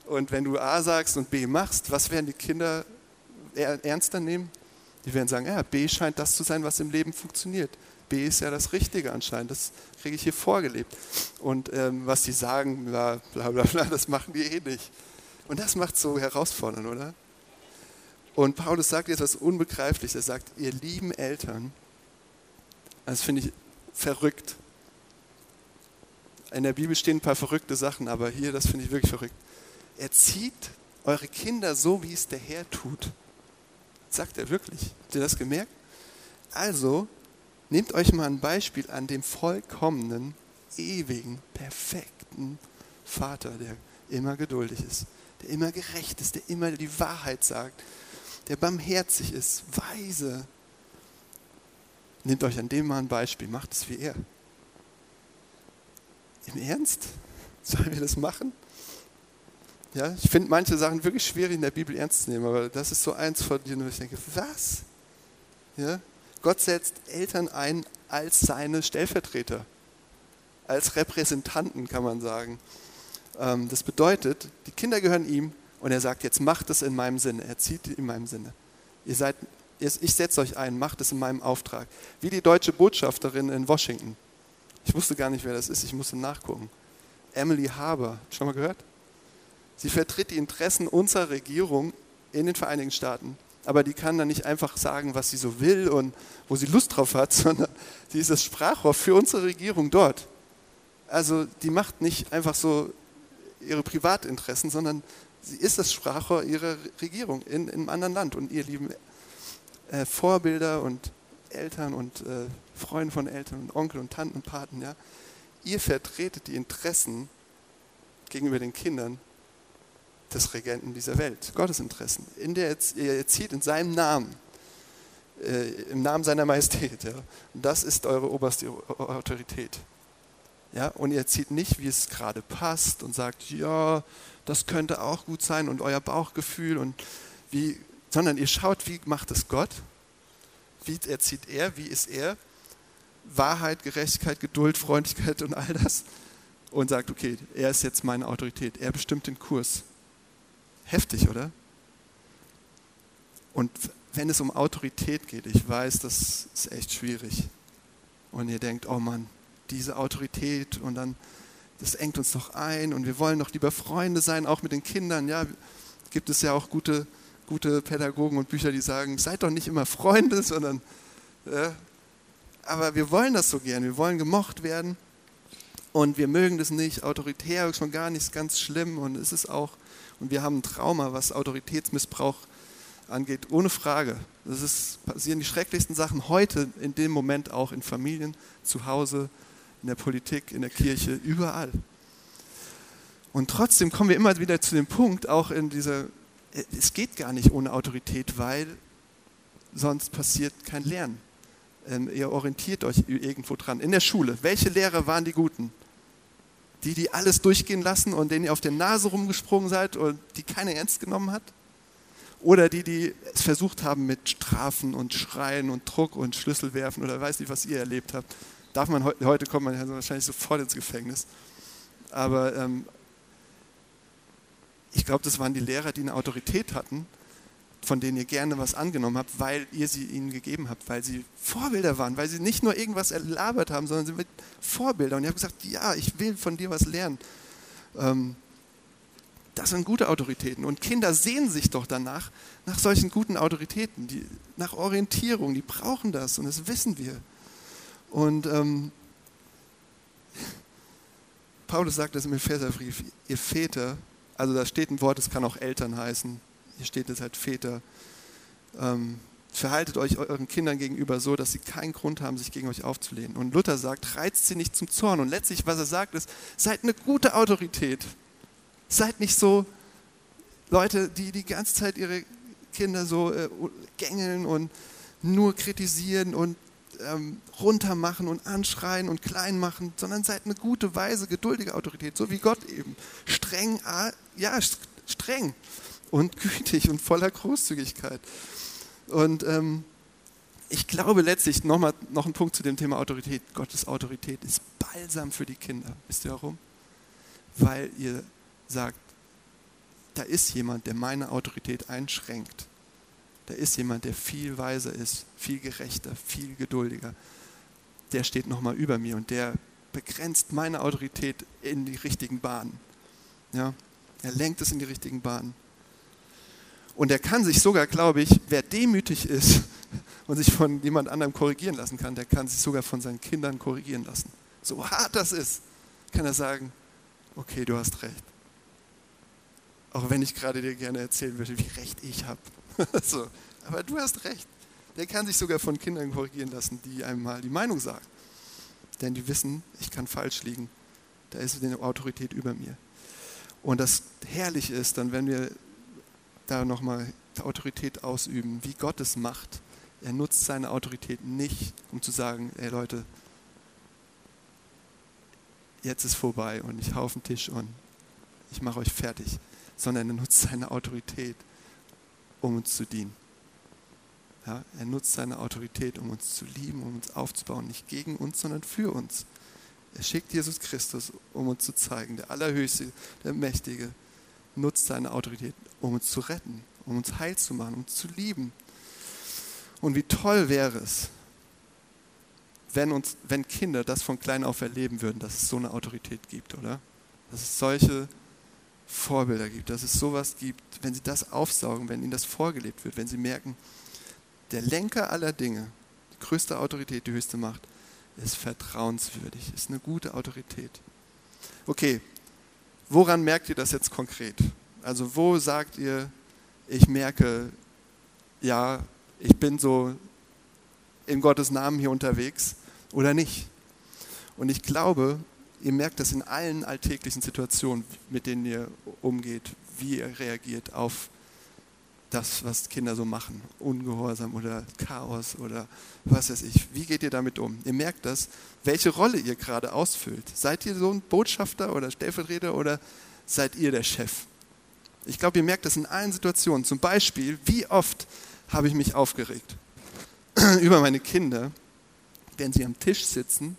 [SPEAKER 2] Und wenn du A sagst und B machst, was werden die Kinder ernster nehmen? Die werden sagen, ja, B scheint das zu sein, was im Leben funktioniert. B ist ja das Richtige anscheinend. Das kriege ich hier vorgelebt. Und ähm, was die sagen, bla bla bla, das machen die eh nicht. Und das macht so herausfordernd, oder? Und Paulus sagt jetzt was Unbegreifliches. Er sagt, ihr lieben Eltern, das finde ich verrückt. In der Bibel stehen ein paar verrückte Sachen, aber hier, das finde ich wirklich verrückt. Erzieht eure Kinder so, wie es der Herr tut. sagt er wirklich. Habt ihr das gemerkt? Also, nehmt euch mal ein Beispiel an dem vollkommenen, ewigen, perfekten Vater, der immer geduldig ist, der immer gerecht ist, der immer die Wahrheit sagt, der barmherzig ist, weise. Nehmt euch an dem mal ein Beispiel, macht es wie er. Im Ernst? (laughs) Sollen wir das machen? Ja, ich finde manche Sachen wirklich schwierig in der Bibel ernst zu nehmen, aber das ist so eins von denen, wo ich denke, was? Ja? Gott setzt Eltern ein als seine Stellvertreter, als Repräsentanten, kann man sagen. Ähm, das bedeutet, die Kinder gehören ihm und er sagt, jetzt macht es in meinem Sinne, er zieht in meinem Sinne. Ihr seid, ich setze euch ein, macht es in meinem Auftrag. Wie die deutsche Botschafterin in Washington. Ich wusste gar nicht, wer das ist, ich musste nachgucken. Emily Haber, schon mal gehört? Sie vertritt die Interessen unserer Regierung in den Vereinigten Staaten. Aber die kann dann nicht einfach sagen, was sie so will und wo sie Lust drauf hat, (laughs) sondern sie ist das Sprachrohr für unsere Regierung dort. Also die macht nicht einfach so ihre Privatinteressen, sondern sie ist das Sprachrohr ihrer Regierung in, in einem anderen Land. Und ihr lieben äh, Vorbilder und Eltern und äh, Freunde von Eltern und Onkel und Tanten und Paten, ja, ihr vertretet die Interessen gegenüber den Kindern des Regenten dieser Welt, Gottes Interessen. In der er erzieht in seinem Namen, äh, im Namen seiner Majestät. Ja. Und das ist eure oberste Autorität. Ja, und ihr zieht nicht, wie es gerade passt und sagt, ja, das könnte auch gut sein und euer Bauchgefühl und wie, sondern ihr schaut, wie macht es Gott? Wie erzieht er? Wie ist er? Wahrheit, Gerechtigkeit, Geduld, Freundlichkeit und all das. Und sagt, okay, er ist jetzt meine Autorität. Er bestimmt den Kurs. Heftig, oder? Und wenn es um Autorität geht, ich weiß, das ist echt schwierig. Und ihr denkt, oh Mann, diese Autorität und dann, das engt uns doch ein und wir wollen doch lieber Freunde sein, auch mit den Kindern. Ja, gibt es ja auch gute, gute Pädagogen und Bücher, die sagen, seid doch nicht immer Freunde, (laughs) sondern, ja, aber wir wollen das so gern, wir wollen gemocht werden und wir mögen das nicht, autoritär schon gar nicht, ist ganz schlimm und es ist auch und wir haben ein Trauma, was Autoritätsmissbrauch angeht, ohne Frage. Ist, passieren die schrecklichsten Sachen heute, in dem Moment auch in Familien, zu Hause, in der Politik, in der Kirche, überall. Und trotzdem kommen wir immer wieder zu dem Punkt, auch in dieser, es geht gar nicht ohne Autorität, weil sonst passiert kein Lernen. Ähm, ihr orientiert euch irgendwo dran. In der Schule, welche Lehrer waren die Guten? Die, die alles durchgehen lassen und denen ihr auf der Nase rumgesprungen seid und die keiner ernst genommen hat? Oder die, die es versucht haben mit Strafen und Schreien und Druck und Schlüssel werfen oder weiß nicht, was ihr erlebt habt. Darf man heute kommt man wahrscheinlich sofort ins Gefängnis. Aber ähm, ich glaube, das waren die Lehrer, die eine Autorität hatten, von denen ihr gerne was angenommen habt, weil ihr sie ihnen gegeben habt, weil sie Vorbilder waren, weil sie nicht nur irgendwas erlabert haben, sondern sie mit Vorbilder. Und ihr habt gesagt, ja, ich will von dir was lernen. Ähm, das sind gute Autoritäten. Und Kinder sehen sich doch danach, nach solchen guten Autoritäten, die, nach Orientierung, die brauchen das und das wissen wir. Und ähm, Paulus sagt das im Epheserbrief, ihr Väter, also da steht ein Wort, es kann auch Eltern heißen, hier steht es halt Väter, ähm, verhaltet euch euren Kindern gegenüber so, dass sie keinen Grund haben, sich gegen euch aufzulehnen. Und Luther sagt, reizt sie nicht zum Zorn. Und letztlich, was er sagt, ist, seid eine gute Autorität. Seid nicht so Leute, die die ganze Zeit ihre Kinder so äh, gängeln und nur kritisieren und ähm, runtermachen und anschreien und klein machen, sondern seid eine gute, weise, geduldige Autorität, so wie Gott eben. Streng, ja, streng und gütig und voller Großzügigkeit. Und ähm, ich glaube letztlich, nochmal noch ein Punkt zu dem Thema Autorität. Gottes Autorität ist balsam für die Kinder. Wisst ihr warum? Weil ihr sagt, da ist jemand, der meine Autorität einschränkt. Da ist jemand, der viel weiser ist, viel gerechter, viel geduldiger. Der steht nochmal über mir und der begrenzt meine Autorität in die richtigen Bahnen. Ja? Er lenkt es in die richtigen Bahnen. Und er kann sich sogar, glaube ich, wer demütig ist (laughs) und sich von jemand anderem korrigieren lassen kann, der kann sich sogar von seinen Kindern korrigieren lassen. So hart das ist, kann er sagen, okay, du hast recht. Auch wenn ich gerade dir gerne erzählen würde, wie recht ich habe. (laughs) so. Aber du hast recht. Der kann sich sogar von Kindern korrigieren lassen, die einem mal die Meinung sagen. denn die wissen, ich kann falsch liegen. Da ist eine Autorität über mir. Und das herrlich ist, dann wenn wir da nochmal Autorität ausüben, wie Gott es macht. Er nutzt seine Autorität nicht, um zu sagen, ey Leute, jetzt ist vorbei und ich hau auf den Tisch und ich mache euch fertig, sondern er nutzt seine Autorität, um uns zu dienen. Ja, er nutzt seine Autorität, um uns zu lieben, um uns aufzubauen, nicht gegen uns, sondern für uns. Er schickt Jesus Christus, um uns zu zeigen, der Allerhöchste, der Mächtige, nutzt seine Autorität, um uns zu retten, um uns heil zu machen, um uns zu lieben. Und wie toll wäre es, wenn, uns, wenn Kinder das von klein auf erleben würden, dass es so eine Autorität gibt, oder? Dass es solche Vorbilder gibt, dass es sowas gibt, wenn sie das aufsaugen, wenn ihnen das vorgelebt wird, wenn sie merken, der Lenker aller Dinge, die größte Autorität, die höchste Macht, ist vertrauenswürdig, ist eine gute Autorität. Okay, woran merkt ihr das jetzt konkret? Also wo sagt ihr, ich merke, ja, ich bin so in Gottes Namen hier unterwegs oder nicht? Und ich glaube, ihr merkt das in allen alltäglichen Situationen, mit denen ihr umgeht, wie ihr reagiert auf das, was Kinder so machen. Ungehorsam oder Chaos oder was weiß ich. Wie geht ihr damit um? Ihr merkt das, welche Rolle ihr gerade ausfüllt. Seid ihr so ein Botschafter oder Stellvertreter oder seid ihr der Chef? Ich glaube, ihr merkt das in allen Situationen. Zum Beispiel, wie oft habe ich mich aufgeregt (clears throat) über meine Kinder, wenn sie am Tisch sitzen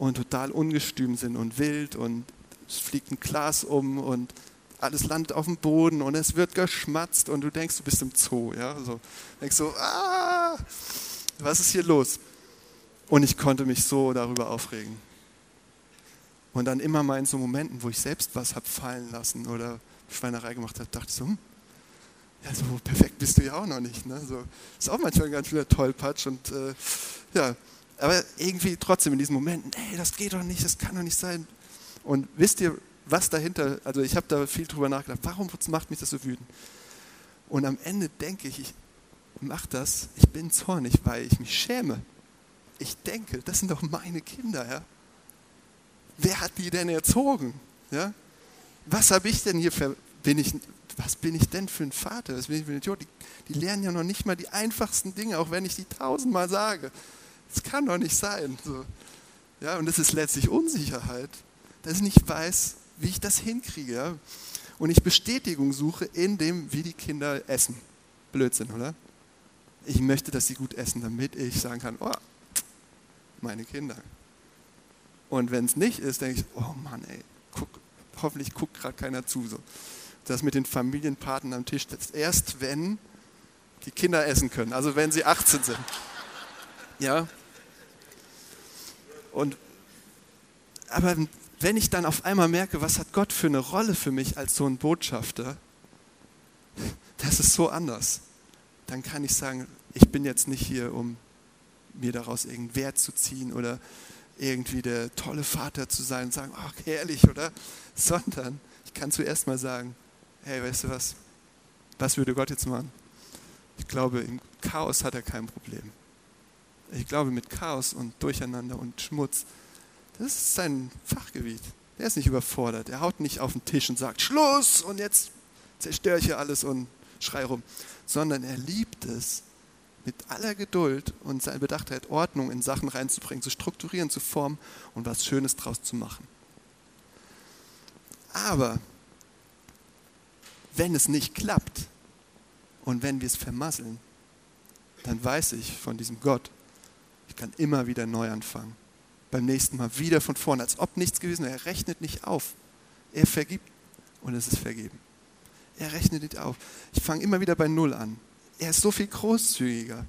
[SPEAKER 2] und total ungestüm sind und wild und es fliegt ein Glas um und alles landet auf dem Boden und es wird geschmatzt und du denkst, du bist im Zoo. Ja? So, denkst so, ah, was ist hier los? Und ich konnte mich so darüber aufregen. Und dann immer mal in so Momenten, wo ich selbst was habe fallen lassen oder Schweinerei gemacht habe, dachte ich so, hm, ja, so perfekt bist du ja auch noch nicht. Ne? So, ist auch manchmal ein ganz schöner Tollpatsch und äh, ja, aber irgendwie trotzdem in diesen Momenten, ey, das geht doch nicht, das kann doch nicht sein. Und wisst ihr, was dahinter, also ich habe da viel drüber nachgedacht, warum macht mich das so wütend? Und am Ende denke ich, ich mache das, ich bin zornig, weil ich mich schäme. Ich denke, das sind doch meine Kinder, ja. Wer hat die denn erzogen? Ja? Was habe ich denn hier für, bin ich, was bin ich denn für ein Vater? Was bin ich für ein Idiot? Die, die lernen ja noch nicht mal die einfachsten Dinge, auch wenn ich die tausendmal sage. Das kann doch nicht sein. So. Ja, und das ist letztlich Unsicherheit, dass ich nicht weiß, wie ich das hinkriege. Ja? Und ich Bestätigung suche in dem, wie die Kinder essen. Blödsinn, oder? Ich möchte, dass sie gut essen, damit ich sagen kann, oh, meine Kinder. Und wenn es nicht ist, denke ich, oh Mann, ey, guck, hoffentlich guckt gerade keiner zu. So. Das mit den Familienpaten am Tisch, das erst wenn die Kinder essen können, also wenn sie 18 sind. Ja. Und aber wenn ich dann auf einmal merke, was hat Gott für eine Rolle für mich als so ein Botschafter, das ist so anders. Dann kann ich sagen, ich bin jetzt nicht hier, um mir daraus irgendeinen Wert zu ziehen oder irgendwie der tolle Vater zu sein und sagen, ach, herrlich, oder? Sondern ich kann zuerst mal sagen, hey, weißt du was? Was würde Gott jetzt machen? Ich glaube, im Chaos hat er kein Problem. Ich glaube, mit Chaos und Durcheinander und Schmutz das ist sein Fachgebiet. Er ist nicht überfordert. Er haut nicht auf den Tisch und sagt, Schluss und jetzt zerstöre ich hier alles und schrei rum. Sondern er liebt es, mit aller Geduld und seiner Bedachtheit Ordnung in Sachen reinzubringen, zu strukturieren, zu formen und was Schönes draus zu machen. Aber wenn es nicht klappt und wenn wir es vermasseln, dann weiß ich von diesem Gott, ich kann immer wieder neu anfangen beim nächsten Mal wieder von vorne, als ob nichts gewesen wäre. Er rechnet nicht auf. Er vergibt und es ist vergeben. Er rechnet nicht auf. Ich fange immer wieder bei Null an. Er ist so viel großzügiger.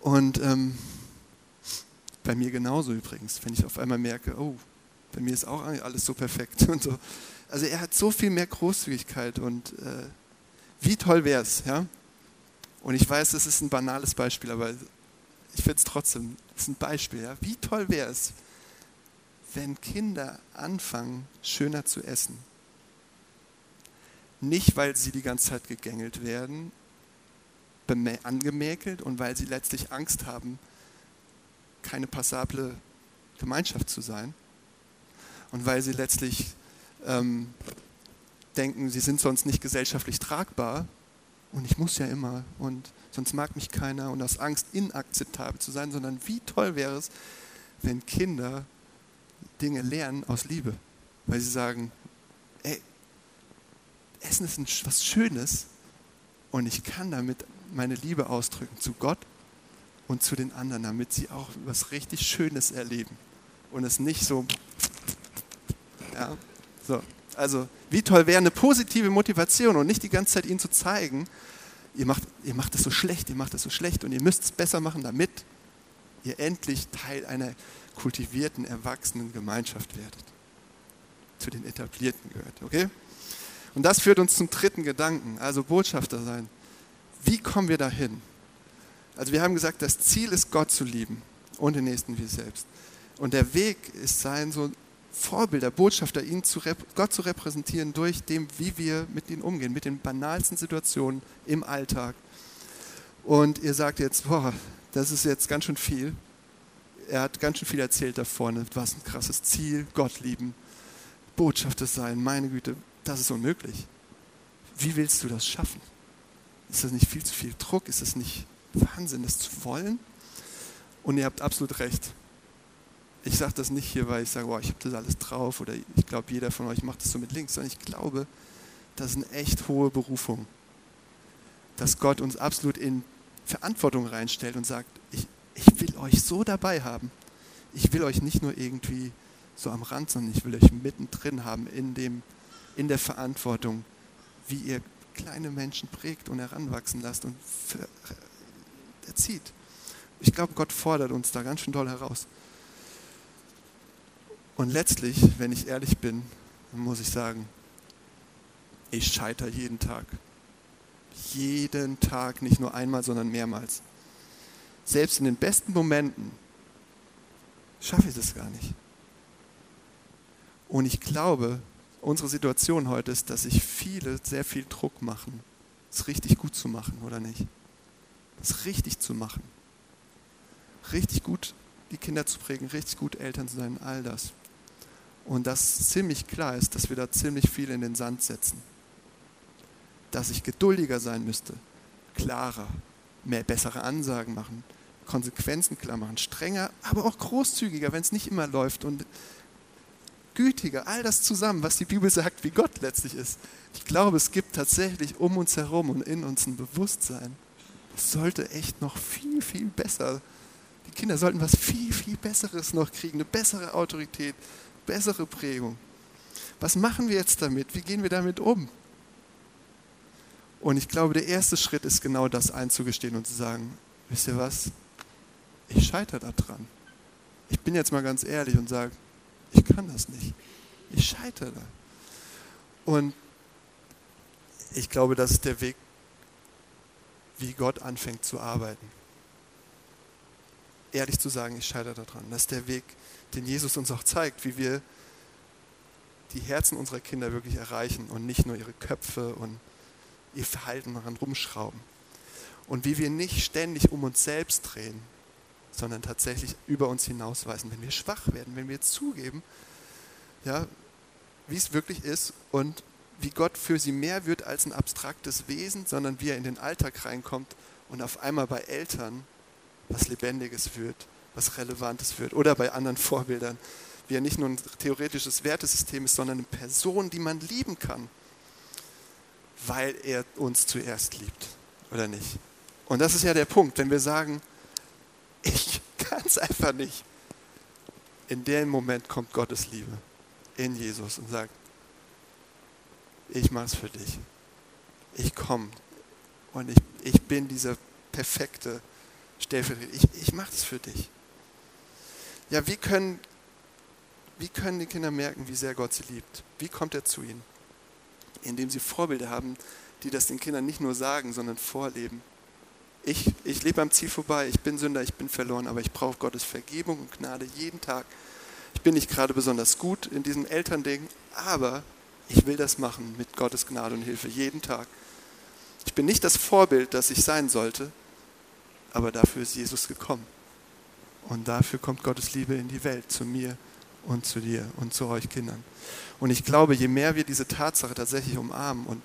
[SPEAKER 2] Und ähm, bei mir genauso übrigens, wenn ich auf einmal merke, oh, bei mir ist auch alles so perfekt (laughs) und so. Also er hat so viel mehr Großzügigkeit und äh, wie toll wäre es, ja? Und ich weiß, das ist ein banales Beispiel, aber ich finde es trotzdem, das ist ein Beispiel. Ja? Wie toll wäre es, wenn Kinder anfangen, schöner zu essen. Nicht, weil sie die ganze Zeit gegängelt werden, angemäkelt und weil sie letztlich Angst haben, keine passable Gemeinschaft zu sein und weil sie letztlich ähm, denken, sie sind sonst nicht gesellschaftlich tragbar und ich muss ja immer. Und sonst mag mich keiner. Und aus Angst inakzeptabel zu sein, sondern wie toll wäre es, wenn Kinder Dinge lernen aus Liebe, weil sie sagen, ey, Essen ist was Schönes. Und ich kann damit meine Liebe ausdrücken zu Gott und zu den anderen, damit sie auch was richtig Schönes erleben. Und es nicht so, ja, so. Also, wie toll wäre eine positive Motivation und nicht die ganze Zeit ihnen zu zeigen, ihr macht, ihr macht es so schlecht, ihr macht es so schlecht und ihr müsst es besser machen, damit ihr endlich Teil einer kultivierten, erwachsenen Gemeinschaft werdet. Zu den Etablierten gehört, okay? Und das führt uns zum dritten Gedanken, also Botschafter sein. Wie kommen wir dahin? Also wir haben gesagt, das Ziel ist, Gott zu lieben und den Nächsten wie selbst. Und der Weg ist sein, so Vorbilder, Botschafter, ihn zu Gott zu repräsentieren durch dem, wie wir mit ihnen umgehen, mit den banalsten Situationen im Alltag. Und ihr sagt jetzt, boah, das ist jetzt ganz schön viel. Er hat ganz schön viel erzählt da vorne. Was ein krasses Ziel, Gott lieben, Botschafter sein, meine Güte, das ist unmöglich. Wie willst du das schaffen? Ist das nicht viel zu viel Druck? Ist das nicht Wahnsinn, das zu wollen? Und ihr habt absolut recht. Ich sage das nicht hier, weil ich sage, oh, ich habe das alles drauf oder ich glaube, jeder von euch macht das so mit links, sondern ich glaube, das ist eine echt hohe Berufung, dass Gott uns absolut in Verantwortung reinstellt und sagt, ich, ich will euch so dabei haben. Ich will euch nicht nur irgendwie so am Rand, sondern ich will euch mittendrin haben in, dem, in der Verantwortung, wie ihr kleine Menschen prägt und heranwachsen lasst und erzieht. Ich glaube, Gott fordert uns da ganz schön doll heraus. Und letztlich, wenn ich ehrlich bin, muss ich sagen, ich scheitere jeden Tag. Jeden Tag, nicht nur einmal, sondern mehrmals. Selbst in den besten Momenten schaffe ich das gar nicht. Und ich glaube, unsere Situation heute ist, dass sich viele sehr viel Druck machen, es richtig gut zu machen, oder nicht? Es richtig zu machen. Richtig gut die Kinder zu prägen, richtig gut Eltern zu sein, all das. Und dass ziemlich klar ist, dass wir da ziemlich viel in den Sand setzen. Dass ich geduldiger sein müsste, klarer, mehr bessere Ansagen machen, Konsequenzen klar machen, strenger, aber auch großzügiger, wenn es nicht immer läuft und gütiger, all das zusammen, was die Bibel sagt, wie Gott letztlich ist. Ich glaube, es gibt tatsächlich um uns herum und in uns ein Bewusstsein. Es sollte echt noch viel, viel besser. Die Kinder sollten was viel, viel Besseres noch kriegen, eine bessere Autorität, bessere Prägung. Was machen wir jetzt damit? Wie gehen wir damit um? Und ich glaube, der erste Schritt ist genau das einzugestehen und zu sagen, wisst ihr was? Ich scheitere daran. Ich bin jetzt mal ganz ehrlich und sage, ich kann das nicht. Ich scheitere. Und ich glaube, das ist der Weg, wie Gott anfängt zu arbeiten. Ehrlich zu sagen, ich scheitere daran. Das ist der Weg, den Jesus uns auch zeigt, wie wir die Herzen unserer Kinder wirklich erreichen und nicht nur ihre Köpfe und ihr Verhalten daran rumschrauben. Und wie wir nicht ständig um uns selbst drehen, sondern tatsächlich über uns hinausweisen, wenn wir schwach werden, wenn wir zugeben, ja, wie es wirklich ist und wie Gott für sie mehr wird als ein abstraktes Wesen, sondern wie er in den Alltag reinkommt und auf einmal bei Eltern was Lebendiges wird was Relevantes wird. Oder bei anderen (laughs) Vorbildern, wie er nicht nur ein theoretisches Wertesystem ist, sondern eine Person, die man lieben kann, weil er uns zuerst liebt. Oder nicht? Und das ist ja der Punkt, wenn wir sagen, (laughs) ich kann es einfach nicht. In dem Moment kommt Gottes Liebe in Jesus und sagt, ich mache es für dich. Ich komme und ich, ich bin dieser perfekte Stellvertreter. Ich, ich mache es für dich ja, wie können, wie können die Kinder merken, wie sehr Gott sie liebt? Wie kommt er zu ihnen? Indem sie Vorbilder haben, die das den Kindern nicht nur sagen, sondern vorleben. Ich, ich lebe am Ziel vorbei, ich bin Sünder, ich bin verloren, aber ich brauche Gottes Vergebung und Gnade jeden Tag. Ich bin nicht gerade besonders gut in diesem Elternding, aber ich will das machen mit Gottes Gnade und Hilfe jeden Tag. Ich bin nicht das Vorbild, das ich sein sollte, aber dafür ist Jesus gekommen Und dafür kommt Gottes Liebe in die Welt, zu mir und zu dir und zu euch Kindern. Und ich glaube, je mehr wir diese Tatsache tatsächlich umarmen und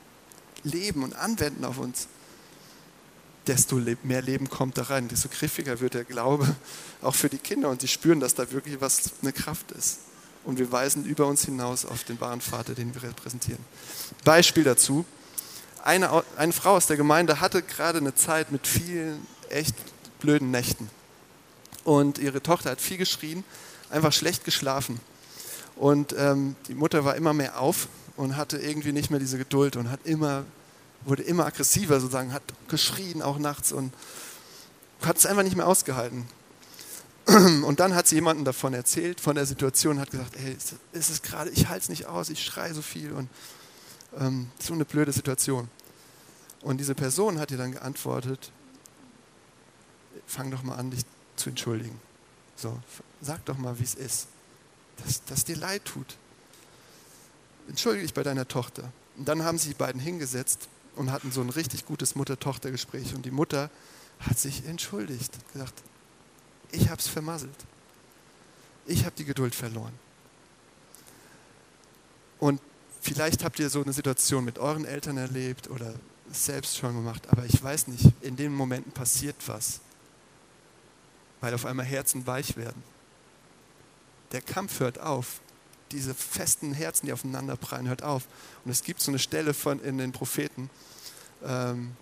[SPEAKER 2] leben und anwenden auf uns, desto mehr Leben kommt da rein, desto griffiger wird der Glaube (laughs) auch für die Kinder und sie spüren, dass da wirklich was eine Kraft ist. Und wir weisen über uns hinaus auf den wahren Vater, den wir repräsentieren. Beispiel dazu. Eine, eine Frau aus der Gemeinde hatte gerade eine Zeit mit vielen echt blöden Nächten. Und ihre Tochter hat viel geschrien, einfach schlecht geschlafen. Und ähm, die Mutter war immer mehr auf und hatte irgendwie nicht mehr diese Geduld und hat immer, wurde immer aggressiver sozusagen, hat geschrien auch nachts und hat es einfach nicht mehr ausgehalten. (clears throat) Und dann hat sie jemandem davon erzählt, von der Situation, hat gesagt, hey, ist es gerade, ich halte es nicht aus, ich schreie so viel und ähm, so eine blöde Situation. Und diese Person hat ihr dann geantwortet, fang doch mal an, dich zu entschuldigen. So, sag doch mal, wie es ist, dass, dass dir leid tut. Entschuldige dich bei deiner Tochter. Und dann haben sich die beiden hingesetzt und hatten so ein richtig gutes Mutter-Tochter-Gespräch. Und die Mutter hat sich entschuldigt, gesagt, ich habe es vermasselt. Ich habe die Geduld verloren. Und vielleicht habt ihr so eine Situation mit euren Eltern erlebt oder selbst schon gemacht, aber ich weiß nicht, in den Momenten passiert was, weil auf einmal Herzen weich werden. Der Kampf hört auf. Diese festen Herzen, die aufeinander prallen, hört auf. Und es gibt so eine Stelle von, in den Propheten, ähm,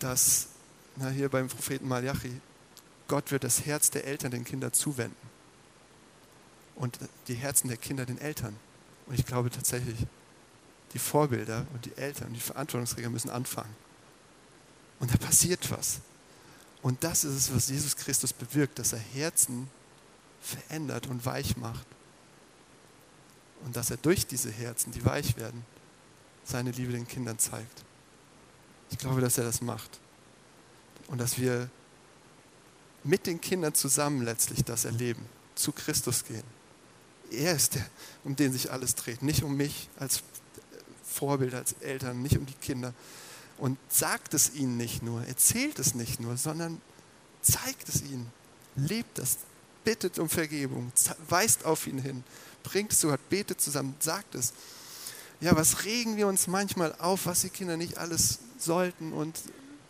[SPEAKER 2] dass na, hier beim Propheten Malachi, Gott wird das Herz der Eltern den Kindern zuwenden und die Herzen der Kinder den Eltern. Und ich glaube tatsächlich, die Vorbilder und die Eltern und die Verantwortungsträger müssen anfangen. Und da passiert was. Und das ist es, was Jesus Christus bewirkt, dass er Herzen verändert und weich macht. Und dass er durch diese Herzen, die weich werden, seine Liebe den Kindern zeigt. Ich glaube, dass er das macht. Und dass wir mit den Kindern zusammen letztlich das erleben, zu Christus gehen. Er ist der, um den sich alles dreht, nicht um mich als Vorbild, als Eltern, nicht um die Kinder. Und sagt es ihnen nicht nur, erzählt es nicht nur, sondern zeigt es ihnen, lebt es, bittet um Vergebung, weist auf ihn hin, bringt es sogar, betet zusammen, sagt es. Ja, was regen wir uns manchmal auf, was die Kinder nicht alles sollten und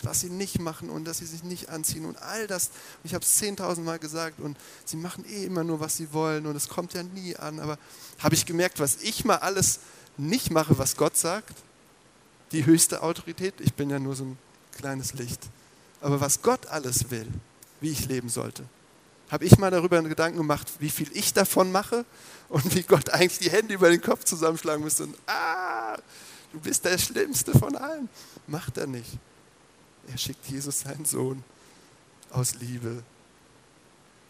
[SPEAKER 2] was sie nicht machen und dass sie sich nicht anziehen und all das. Ich habe es zehntausendmal gesagt und sie machen eh immer nur, was sie wollen und es kommt ja nie an. Aber habe ich gemerkt, was ich mal alles nicht mache, was Gott sagt? Die höchste Autorität, ich bin ja nur so ein kleines Licht. Aber was Gott alles will, wie ich leben sollte, habe ich mal darüber einen Gedanken gemacht, wie viel ich davon mache und wie Gott eigentlich die Hände über den Kopf zusammenschlagen müsste und ah, du bist der Schlimmste von allen. Macht er nicht. Er schickt Jesus, seinen Sohn, aus Liebe,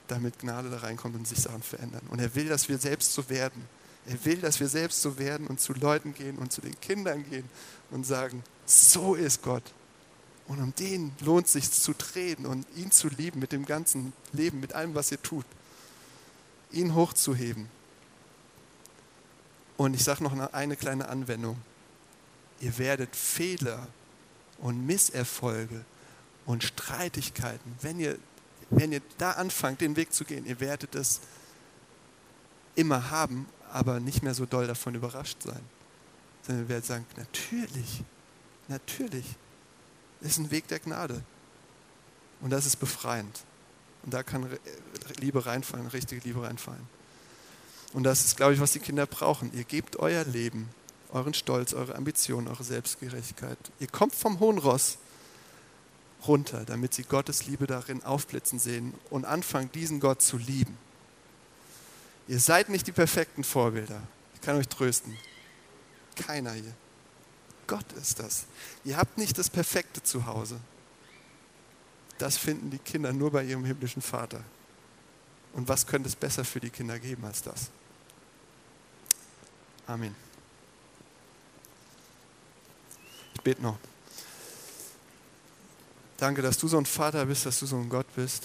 [SPEAKER 2] damit Gnade da reinkommt und sich Sachen verändern. Und er will, dass wir selbst so werden. Er will, dass wir selbst so werden und zu Leuten gehen und zu den Kindern gehen und sagen, so ist Gott. Und um den lohnt sich zu treten und ihn zu lieben mit dem ganzen Leben, mit allem, was ihr tut. Ihn hochzuheben. Und ich sage noch eine kleine Anwendung. Ihr werdet Fehler und Misserfolge und Streitigkeiten, wenn ihr, wenn ihr da anfangt, den Weg zu gehen, ihr werdet es immer haben, aber nicht mehr so doll davon überrascht sein. Sondern ihr werdet sagen, natürlich, natürlich, ist ein Weg der Gnade. Und das ist befreiend. Und da kann Liebe reinfallen, richtige Liebe reinfallen. Und das ist, glaube ich, was die Kinder brauchen. Ihr gebt euer Leben euren Stolz, eure Ambitionen, eure Selbstgerechtigkeit. Ihr kommt vom hohen Ross runter, damit sie Gottes Liebe darin aufblitzen sehen und anfangen, diesen Gott zu lieben. Ihr seid nicht die perfekten Vorbilder. Ich kann euch trösten. Keiner hier. Gott ist das. Ihr habt nicht das perfekte Zuhause. Das finden die Kinder nur bei ihrem himmlischen Vater. Und was könnte es besser für die Kinder geben als das? Amen. Ich bete noch. Danke, dass du so ein Vater bist, dass du so ein Gott bist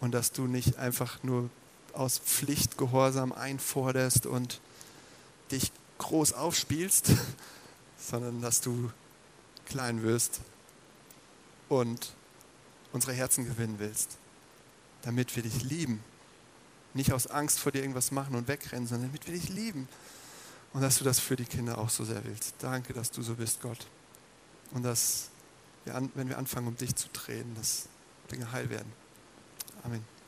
[SPEAKER 2] und dass du nicht einfach nur aus Pflicht Gehorsam einforderst und dich groß aufspielst, (laughs) sondern dass du klein wirst und unsere Herzen gewinnen willst. damit wir dich lieben. Nicht aus Angst vor dir irgendwas machen und wegrennen, sondern damit wir dich lieben. Und dass du das für die Kinder auch so sehr willst. Danke, dass du so bist, Gott. Und dass, wir wenn wir anfangen, um dich zu drehen, dass Dinge heil werden. Amen.